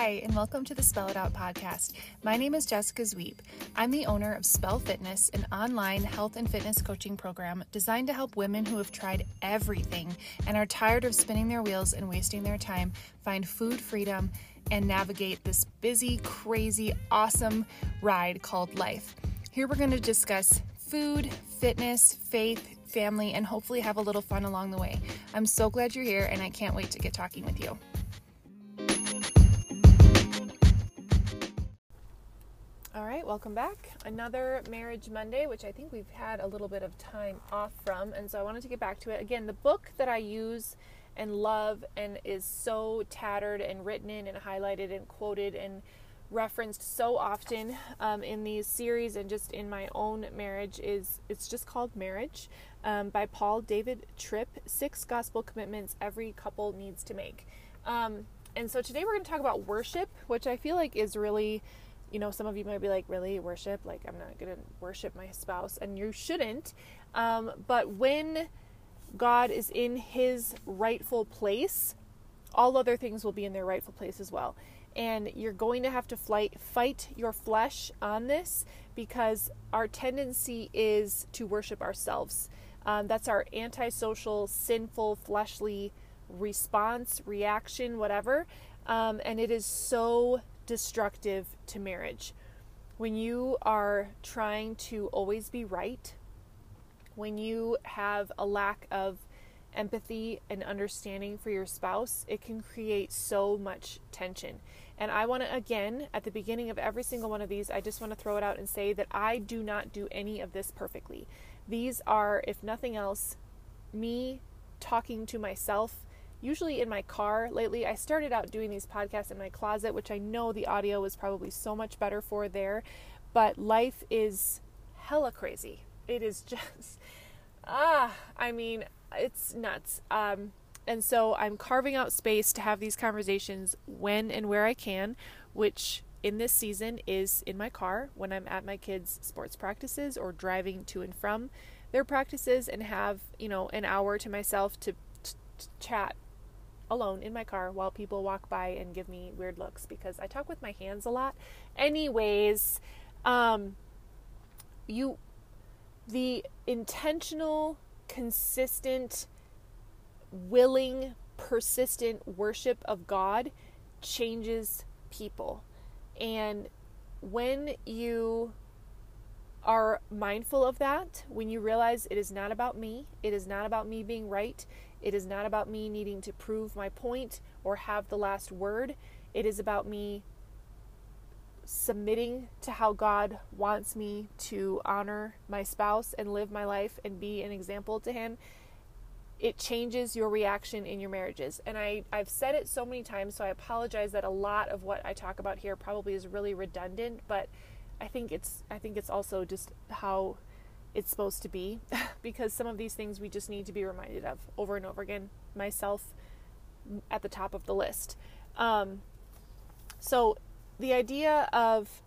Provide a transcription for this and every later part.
Hi, and welcome to the Spell It Out podcast. My name is Jessica Zweep. I'm the owner of Spell Fitness, an online health and fitness coaching program designed to help women who have tried everything and are tired of spinning their wheels and wasting their time find food freedom and navigate this busy, crazy, awesome ride called life. Here we're going to discuss food, fitness, faith, family, and hopefully have a little fun along the way. I'm so glad you're here, and I can't wait to get talking with you. All right, welcome back. Another Marriage Monday, which I think we've had a little bit of time off from, and so I wanted to get back to it. Again, the book that I use and love and is so tattered and written in and highlighted and quoted and referenced so often um, in these series and just in my own marriage is it's just called Marriage um, by Paul David Tripp Six Gospel Commitments Every Couple Needs to Make. Um, and so today we're going to talk about worship, which I feel like is really you know, some of you might be like, really, worship? Like, I'm not going to worship my spouse, and you shouldn't. Um, but when God is in his rightful place, all other things will be in their rightful place as well. And you're going to have to fight, fight your flesh on this because our tendency is to worship ourselves. Um, that's our antisocial, sinful, fleshly response, reaction, whatever. Um, and it is so destructive to marriage. When you are trying to always be right, when you have a lack of empathy and understanding for your spouse, it can create so much tension. And I want to, again, at the beginning of every single one of these, I just want to throw it out and say that I do not do any of this perfectly. These are, if nothing else, me talking to myself usually in my car. Lately, I started out doing these podcasts in my closet, which I know the audio was probably so much better for there, but life is hella crazy. It is just, ah, I mean, it's nuts. Um, and so I'm carving out space to have these conversations when and where I can, which in this season is in my car when I'm at my kids' sports practices or driving to and from their practices and have, you know, an hour to myself to, to, to chat alone in my car while people walk by and give me weird looks because I talk with my hands a lot. Anyways, um, you, the intentional, consistent, willing, persistent worship of God changes people. And when you are mindful of that, when you realize it is not about me, it is not about me being right, it is not about me needing to prove my point or have the last word. It is about me submitting to how God wants me to honor my spouse and live my life and be an example to Him. It changes your reaction in your marriages. And I, I've said it so many times, so I apologize that a lot of what I talk about here probably is really redundant, but I think it's I think it's also just how it's supposed to be because some of these things we just need to be reminded of over and over again myself at the top of the list. Um, so the idea of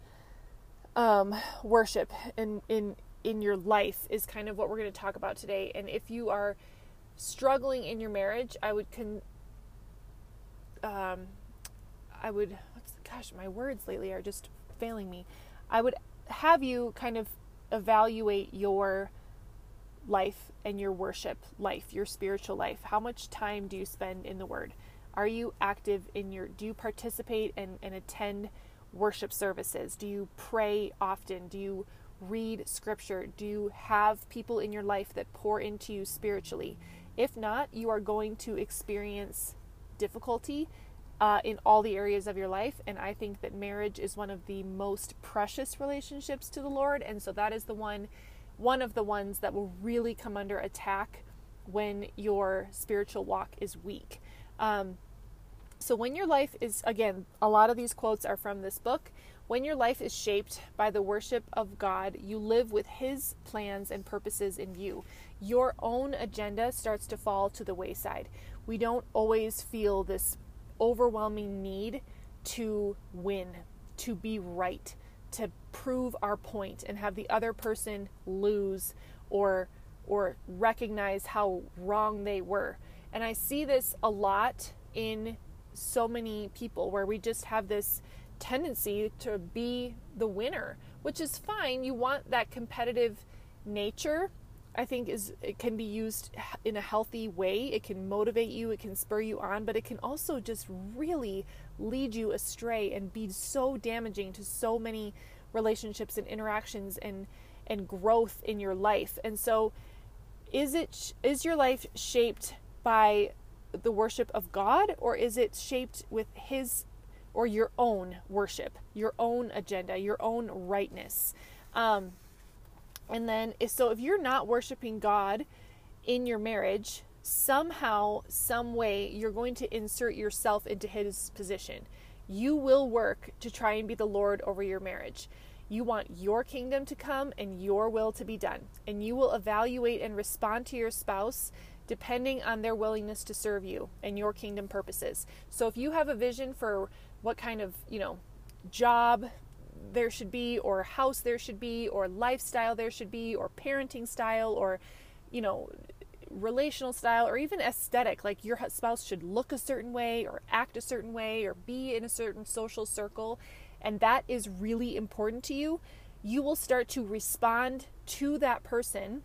um, worship in in in your life is kind of what we're going to talk about today and if you are struggling in your marriage i would con um, i would gosh my words lately are just failing me. I would have you kind of evaluate your life and your worship life, your spiritual life. How much time do you spend in the Word? Are you active in your, do you participate and, and attend worship services? Do you pray often? Do you read scripture? Do you have people in your life that pour into you spiritually? If not, you are going to experience difficulty uh, in all the areas of your life. And I think that marriage is one of the most precious relationships to the Lord. And so that is the one, one of the ones that will really come under attack when your spiritual walk is weak. Um, so when your life is, again, a lot of these quotes are from this book. When your life is shaped by the worship of God, you live with His plans and purposes in view. Your own agenda starts to fall to the wayside. We don't always feel this overwhelming need to win, to be right, to prove our point and have the other person lose or or recognize how wrong they were. And I see this a lot in so many people where we just have this tendency to be the winner, which is fine. You want that competitive nature. I think is it can be used in a healthy way. It can motivate you, it can spur you on, but it can also just really lead you astray and be so damaging to so many relationships and interactions and and growth in your life. And so is it is your life shaped by the worship of God or is it shaped with his or your own worship, your own agenda, your own rightness? Um, and then so if you're not worshiping God in your marriage, somehow, some way you're going to insert yourself into his position. You will work to try and be the Lord over your marriage. You want your kingdom to come and your will to be done. And you will evaluate and respond to your spouse depending on their willingness to serve you and your kingdom purposes. So if you have a vision for what kind of, you know, job there should be or house there should be or lifestyle there should be or parenting style or you know relational style or even aesthetic like your spouse should look a certain way or act a certain way or be in a certain social circle and that is really important to you, you will start to respond to that person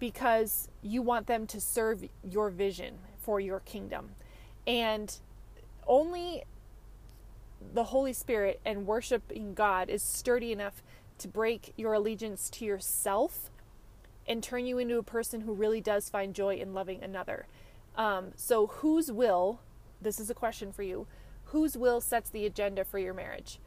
because you want them to serve your vision for your kingdom. And only the Holy Spirit and worshiping God is sturdy enough to break your allegiance to yourself and turn you into a person who really does find joy in loving another. Um, so, whose will, this is a question for you, whose will sets the agenda for your marriage?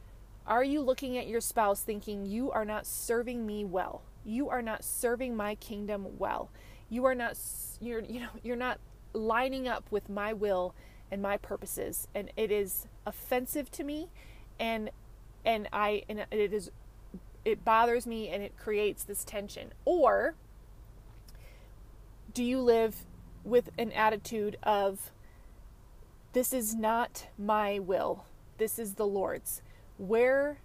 Are you looking at your spouse thinking you are not serving me well? You are not serving my kingdom well. You are not you're you know you're not lining up with my will and my purposes and it is offensive to me and and I and it is it bothers me and it creates this tension. Or do you live with an attitude of this is not my will. This is the Lord's. Where,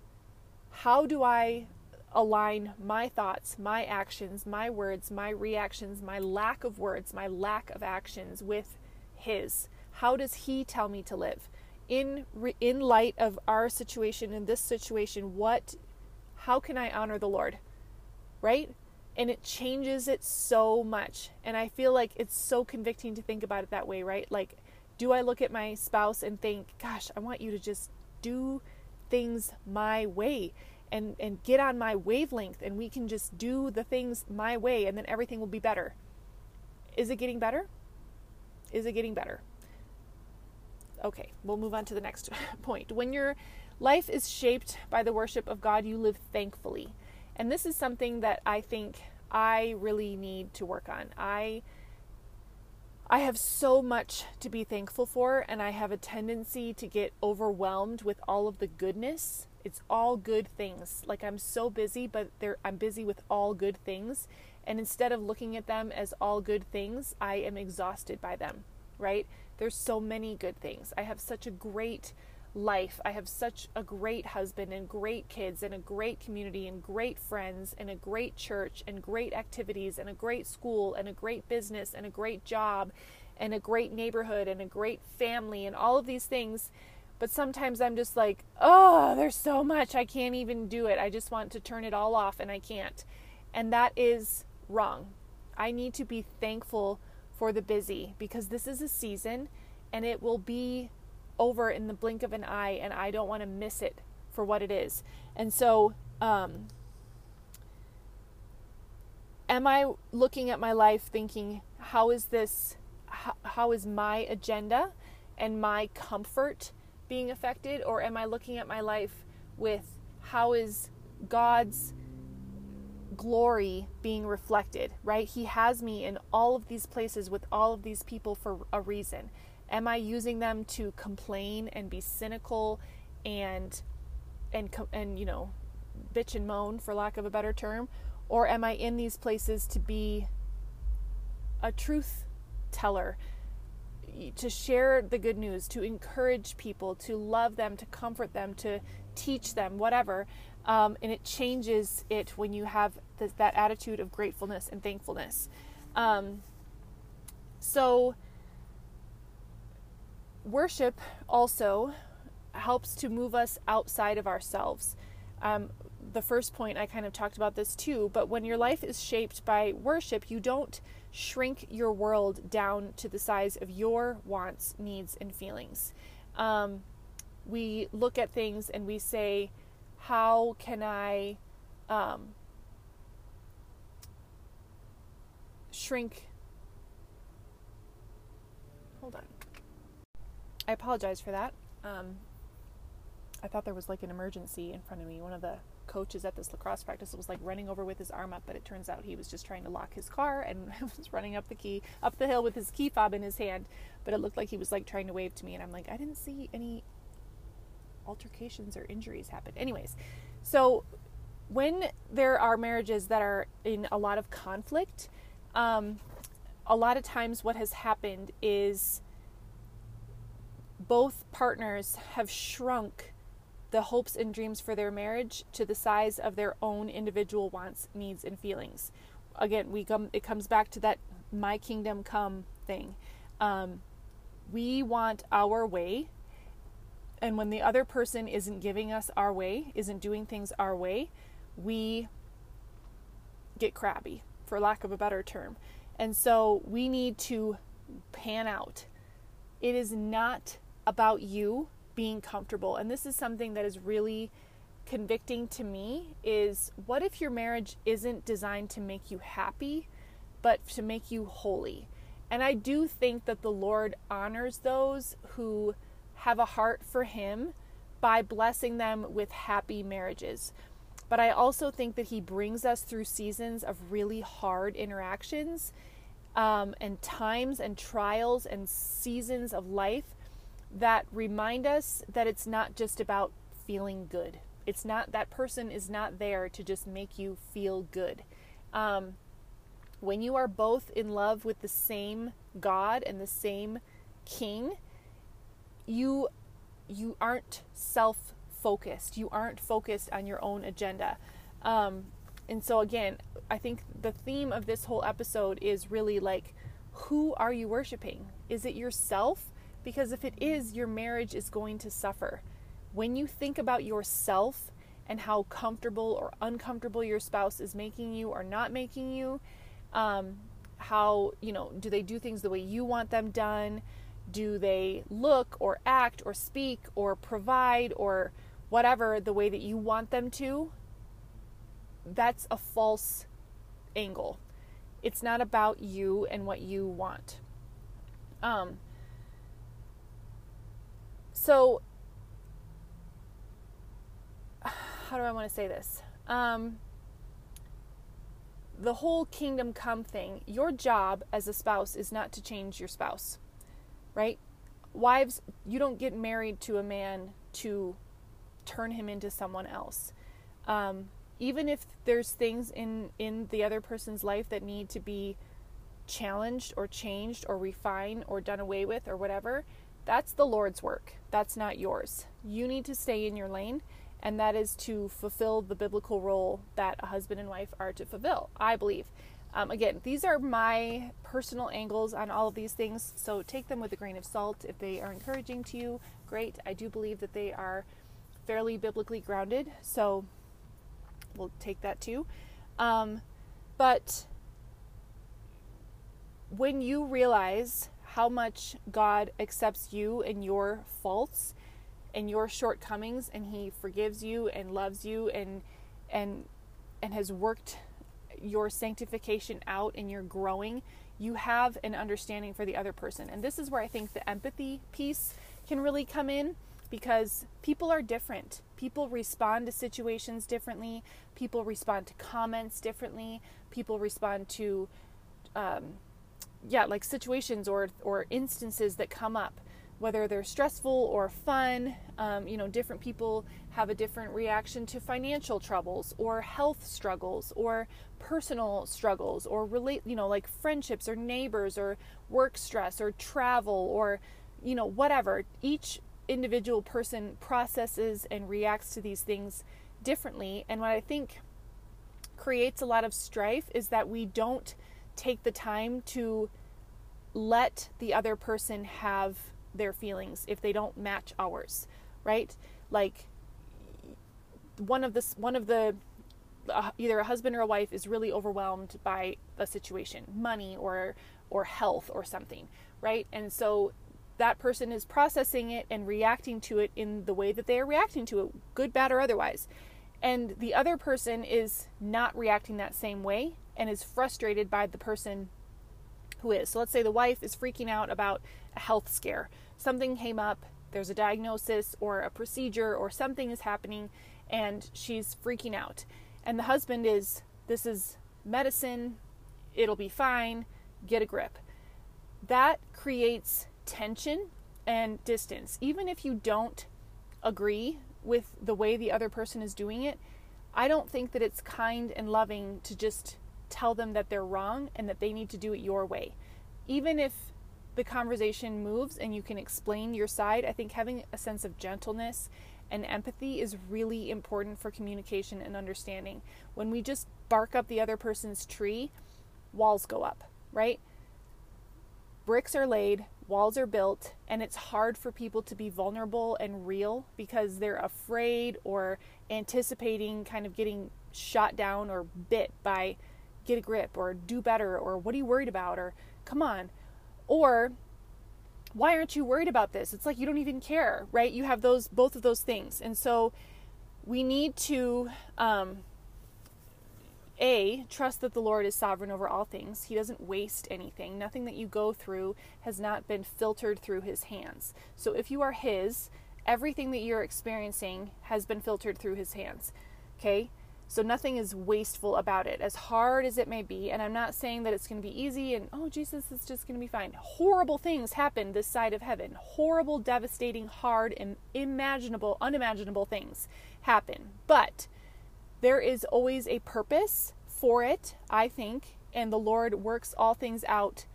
how do I align my thoughts, my actions, my words, my reactions, my lack of words, my lack of actions with His? How does He tell me to live? In, in light of our situation, in this situation, what, how can I honor the Lord? Right? and it changes it so much. And I feel like it's so convicting to think about it that way, right? Like do I look at my spouse and think, gosh, I want you to just do things my way and, and get on my wavelength and we can just do the things my way and then everything will be better? Is it getting better? Is it getting better? Okay, we'll move on to the next point. When your life is shaped by the worship of God, you live thankfully. And this is something that I think I really need to work on. I I have so much to be thankful for, and I have a tendency to get overwhelmed with all of the goodness. It's all good things. Like I'm so busy, but I'm busy with all good things. And instead of looking at them as all good things, I am exhausted by them, right? There's so many good things. I have such a great life. I have such a great husband and great kids and a great community and great friends and a great church and great activities and a great school and a great business and a great job and a great neighborhood and a great family and all of these things. But sometimes I'm just like, oh, there's so much. I can't even do it. I just want to turn it all off and I can't. And that is wrong. I need to be thankful for the busy because this is a season and it will be over in the blink of an eye and I don't want to miss it for what it is. And so, um, am I looking at my life thinking, how is this, how, how is my agenda and my comfort being affected? Or am I looking at my life with how is God's glory being reflected, right? He has me in all of these places with all of these people for a reason. Am I using them to complain and be cynical and and and you know bitch and moan for lack of a better term or am I in these places to be a truth teller to share the good news to encourage people to love them to comfort them to teach them whatever um, and it changes it when you have th- that attitude of gratefulness and thankfulness um, so worship also helps to move us outside of ourselves. Um, the first point, I kind of talked about this too, but when your life is shaped by worship, you don't shrink your world down to the size of your wants, needs, and feelings. Um, we look at things and we say, How can I um, shrink? Hold on. I apologize for that. Um, I thought there was like an emergency in front of me. One of the coaches at this lacrosse practice was like running over with his arm up, but it turns out he was just trying to lock his car and was running up the key up the hill with his key fob in his hand. But it looked like he was like trying to wave to me, and I'm like, I didn't see any altercations or injuries happen. Anyways, so when there are marriages that are in a lot of conflict, um, a lot of times what has happened is both partners have shrunk the hopes and dreams for their marriage to the size of their own individual wants, needs, and feelings. Again, we come. It comes back to that "my kingdom come" thing. Um, we want our way, and when the other person isn't giving us our way, isn't doing things our way, we get crabby, for lack of a better term. And so we need to pan out. It is not about you being comfortable. And this is something that is really convicting to me is what if your marriage isn't designed to make you happy, but to make you holy? And I do think that the Lord honors those who have a heart for him by blessing them with happy marriages. But I also think that he brings us through seasons of really hard interactions um, and times and trials and seasons of life that remind us that it's not just about feeling good. It's not that person is not there to just make you feel good. Um, when you are both in love with the same God and the same King, you you aren't self focused. You aren't focused on your own agenda. Um, and so again, I think the theme of this whole episode is really like, who are you worshiping? Is it yourself? Because if it is, your marriage is going to suffer. When you think about yourself and how comfortable or uncomfortable your spouse is making you or not making you, um, how, you know, do they do things the way you want them done? Do they look or act or speak or provide or whatever the way that you want them to? That's a false angle. It's not about you and what you want. Um, so, how do I want to say this? Um, the whole kingdom come thing, your job as a spouse is not to change your spouse, right? Wives, you don't get married to a man to turn him into someone else. Um, even if there's things in in the other person's life that need to be challenged or changed or refined or done away with or whatever, that's the Lord's work. That's not yours. You need to stay in your lane, and that is to fulfill the biblical role that a husband and wife are to fulfill, I believe. Um, again, these are my personal angles on all of these things, so take them with a grain of salt. If they are encouraging to you, great. I do believe that they are fairly biblically grounded, so we'll take that too. Um, but when you realize how much God accepts you and your faults and your shortcomings and he forgives you and loves you and and and has worked your sanctification out and you're growing you have an understanding for the other person and this is where i think the empathy piece can really come in because people are different people respond to situations differently people respond to comments differently people respond to um, yeah, like situations or or instances that come up, whether they're stressful or fun. Um, you know, different people have a different reaction to financial troubles or health struggles or personal struggles or relate, you know, like friendships or neighbors or work stress or travel or you know whatever. Each individual person processes and reacts to these things differently, and what I think creates a lot of strife is that we don't take the time to let the other person have their feelings if they don't match ours, right? Like one of the one of the uh, either a husband or a wife is really overwhelmed by a situation, money or or health or something, right? And so that person is processing it and reacting to it in the way that they are reacting to it, good, bad, or otherwise. And the other person is not reacting that same way and is frustrated by the person who is. So let's say the wife is freaking out about a health scare. Something came up, there's a diagnosis or a procedure or something is happening, and she's freaking out. And the husband is, this is medicine, it'll be fine, get a grip. That creates tension and distance. Even if you don't agree with the way the other person is doing it, I don't think that it's kind and loving to just tell them that they're wrong and that they need to do it your way. Even if the conversation moves and you can explain your side, I think having a sense of gentleness and empathy is really important for communication and understanding. When we just bark up the other person's tree, walls go up, right? Bricks are laid, walls are built, and it's hard for people to be vulnerable and real because they're afraid or anticipating kind of getting shot down or bit by get a grip or do better or what are you worried about or come on. Or why aren't you worried about this? It's like you don't even care, right? You have those both of those things. And so we need to um, a trust that the Lord is sovereign over all things. He doesn't waste anything. Nothing that you go through has not been filtered through his hands. So if you are his, everything that you're experiencing has been filtered through his hands. Okay? So nothing is wasteful about it, as hard as it may be. And I'm not saying that it's going to be easy and, oh, Jesus, it's just going to be fine. Horrible things happen this side of heaven. Horrible, devastating, hard, and imaginable, unimaginable things happen. But there is always a purpose for it, I think, and the Lord works all things out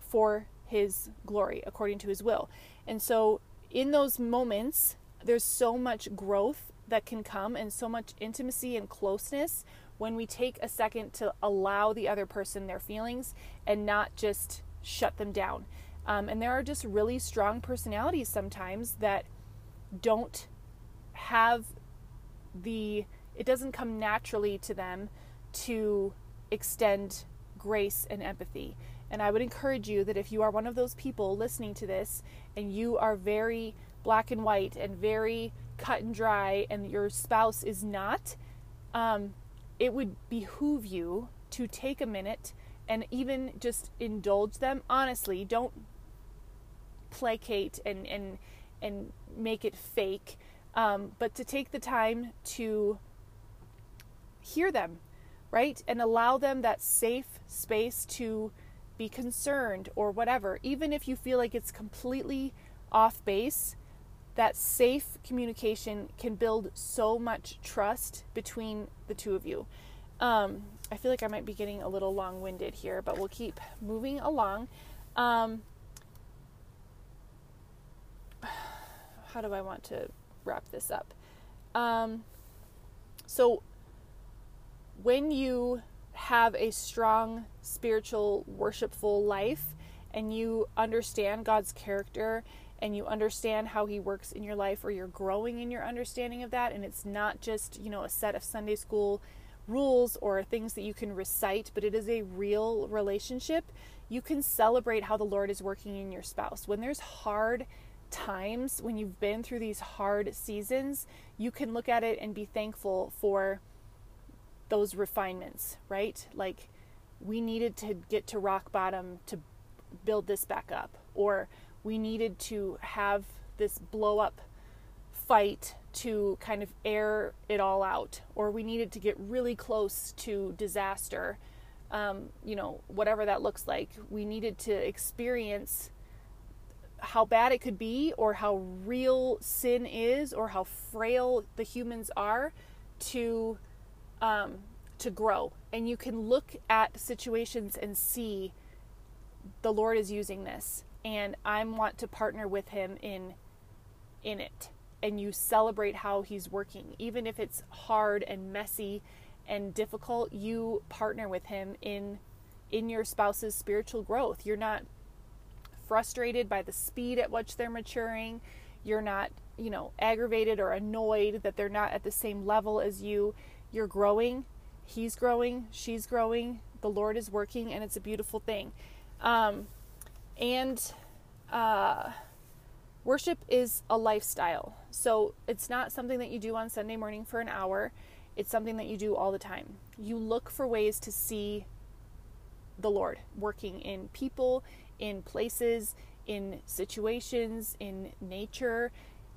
for his glory according to his will. And so in those moments, there's so much growth that can come and so much intimacy and closeness when we take a second to allow the other person their feelings and not just shut them down. Um, and there are just really strong personalities sometimes that don't have the, it doesn't come naturally to them to extend grace and empathy. And I would encourage you that if you are one of those people listening to this and you are very black and white and very cut and dry and your spouse is not, um, it would behoove you to take a minute and even just indulge them. Honestly, don't placate and, and, and make it fake, um, but to take the time to hear them, right? And allow them that safe space to be concerned or whatever, even if you feel like it's completely off base that safe communication can build so much trust between the two of you. Um, I feel like I might be getting a little long winded here, but we'll keep moving along. Um, how do I want to wrap this up? Um, so, when you have a strong spiritual, worshipful life and you understand God's character and you understand how he works in your life or you're growing in your understanding of that and it's not just, you know, a set of Sunday school rules or things that you can recite, but it is a real relationship, you can celebrate how the Lord is working in your spouse. When there's hard times, when you've been through these hard seasons, you can look at it and be thankful for those refinements, right? Like we needed to get to rock bottom to build this back up or we needed to have this blow up fight to kind of air it all out, or we needed to get really close to disaster. Um, you know, whatever that looks like, we needed to experience how bad it could be, or how real sin is, or how frail the humans are to um, to grow. And you can look at situations and see the Lord is using this and I want to partner with him in in it. And you celebrate how he's working, even if it's hard and messy and difficult. You partner with him in in your spouse's spiritual growth. You're not frustrated by the speed at which they're maturing. You're not, you know, aggravated or annoyed that they're not at the same level as you. You're growing. He's growing. She's growing. The Lord is working, and it's a beautiful thing. Um, and uh, worship is a lifestyle. So it's not something that you do on Sunday morning for an hour, it's something that you do all the time. You look for ways to see the Lord working in people, in places, in situations, in nature,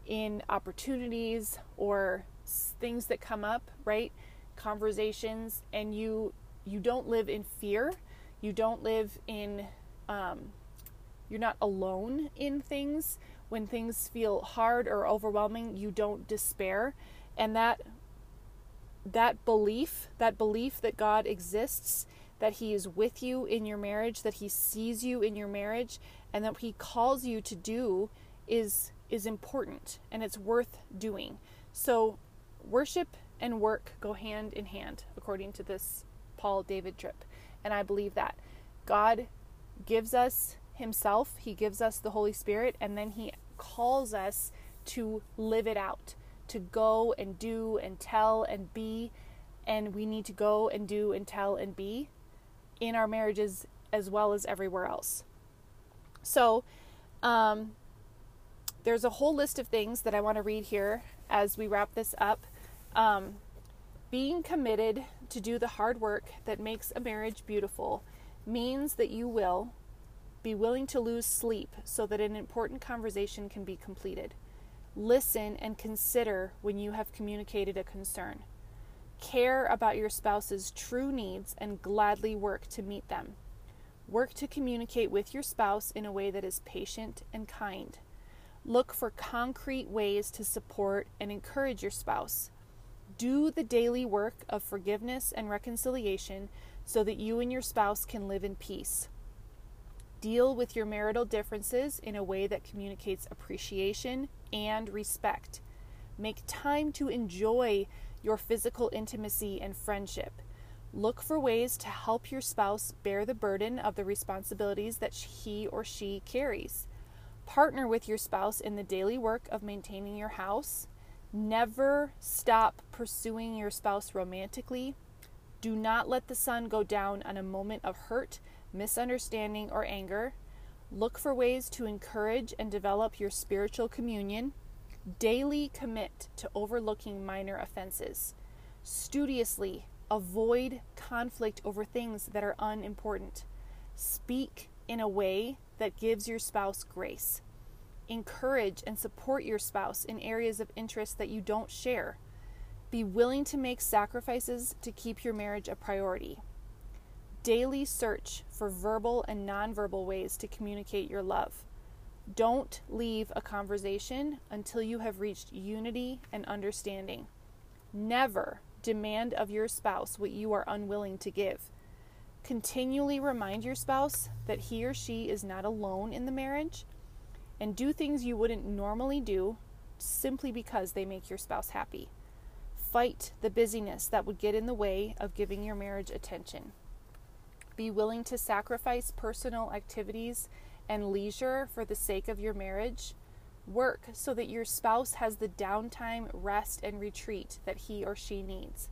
in opportunities or things that come up, right? Conversations, and you you don't live in fear. You don't live in um, you're not alone in things. When things feel hard or overwhelming, you don't despair. And that that belief, that belief that God exists, that he is with you in your marriage, that he sees you in your marriage, and that he calls you to do is is important and it's worth doing. So worship and work go hand in hand according to this Paul David Tripp. And I believe that God gives us himself, he gives us the Holy Spirit, and then he calls us to live it out, to go and do and tell and be. And we need to go and do and tell and be in our marriages as well as everywhere else. So, um, there's a whole list of things that I want to read here as we wrap this up. Um, being committed to do the hard work that makes a marriage beautiful means that you will be willing to lose sleep so that an important conversation can be completed. Listen and consider when you have communicated a concern. Care about your spouse's true needs and gladly work to meet them. Work to communicate with your spouse in a way that is patient and kind. Look for concrete ways to support and encourage your spouse. Do the daily work of forgiveness and reconciliation so that you and your spouse can live in peace. Deal with your marital differences in a way that communicates appreciation and respect. Make time to enjoy your physical intimacy and friendship. Look for ways to help your spouse bear the burden of the responsibilities that he or she carries. Partner with your spouse in the daily work of maintaining your house. Never stop pursuing your spouse romantically. Do not let the sun go down on a moment of hurt, misunderstanding, or anger. Look for ways to encourage and develop your spiritual communion. Daily commit to overlooking minor offenses. Studiously avoid conflict over things that are unimportant. Speak in a way that gives your spouse grace. Encourage and support your spouse in areas of interest that you don't share. Be willing to make sacrifices to keep your marriage a priority. Daily search for verbal and nonverbal ways to communicate your love. Don't leave a conversation until you have reached unity and understanding. Never demand of your spouse what you are unwilling to give. Continually remind your spouse that he or she is not alone in the marriage and do things you wouldn't normally do simply because they make your spouse happy. Fight the busyness that would get in the way of giving your marriage attention. Be willing to sacrifice personal activities and leisure for the sake of your marriage. Work so that your spouse has the downtime, rest, and retreat that he or she needs.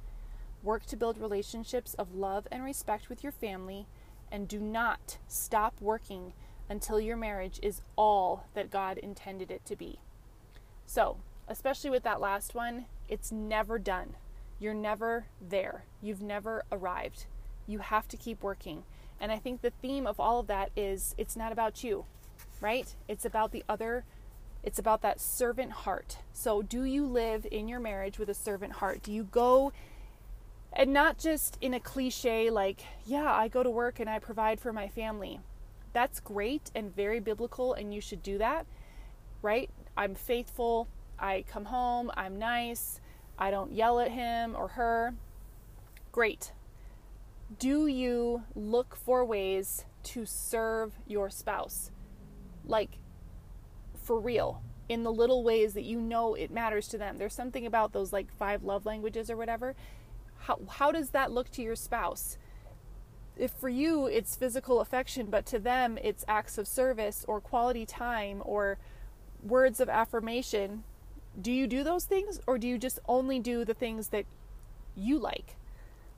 Work to build relationships of love and respect with your family, and do not stop working until your marriage is all that God intended it to be. So, especially with that last one, it's never done. You're never there. You've never arrived. You have to keep working. And I think the theme of all of that is it's not about you, right? It's about the other, it's about that servant heart. So, do you live in your marriage with a servant heart? Do you go and not just in a cliche like, yeah, I go to work and I provide for my family. That's great and very biblical, and you should do that, right? I'm faithful. I come home. I'm nice. I don't yell at him or her. Great do you look for ways to serve your spouse? Like, for real, in the little ways that you know it matters to them. There's something about those like five love languages or whatever. How, how does that look to your spouse? If for you it's physical affection, but to them it's acts of service or quality time or words of affirmation, do you do those things or do you just only do the things that you like?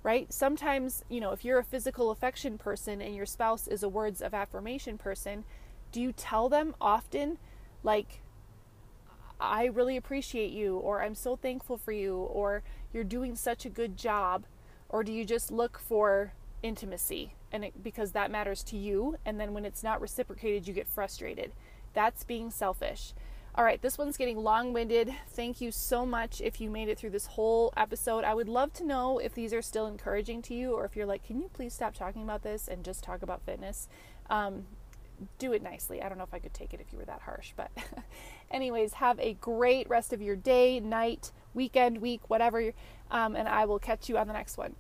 Right? Sometimes, you know, if you're a physical affection person and your spouse is a words of affirmation person, do you tell them often, like, I really appreciate you, or I'm so thankful for you, or you're doing such a good job? Or do you just look for intimacy and it, because that matters to you and then when it's not reciprocated you get frustrated. That's being selfish. All right this one's getting long-winded. Thank you so much if you made it through this whole episode. I would love to know if these are still encouraging to you or if you're like can you please stop talking about this and just talk about fitness? Um, do it nicely. I don't know if i could take it if you were that harsh but anyways have a great rest of your day night weekend week whatever um, and i will catch you on the next one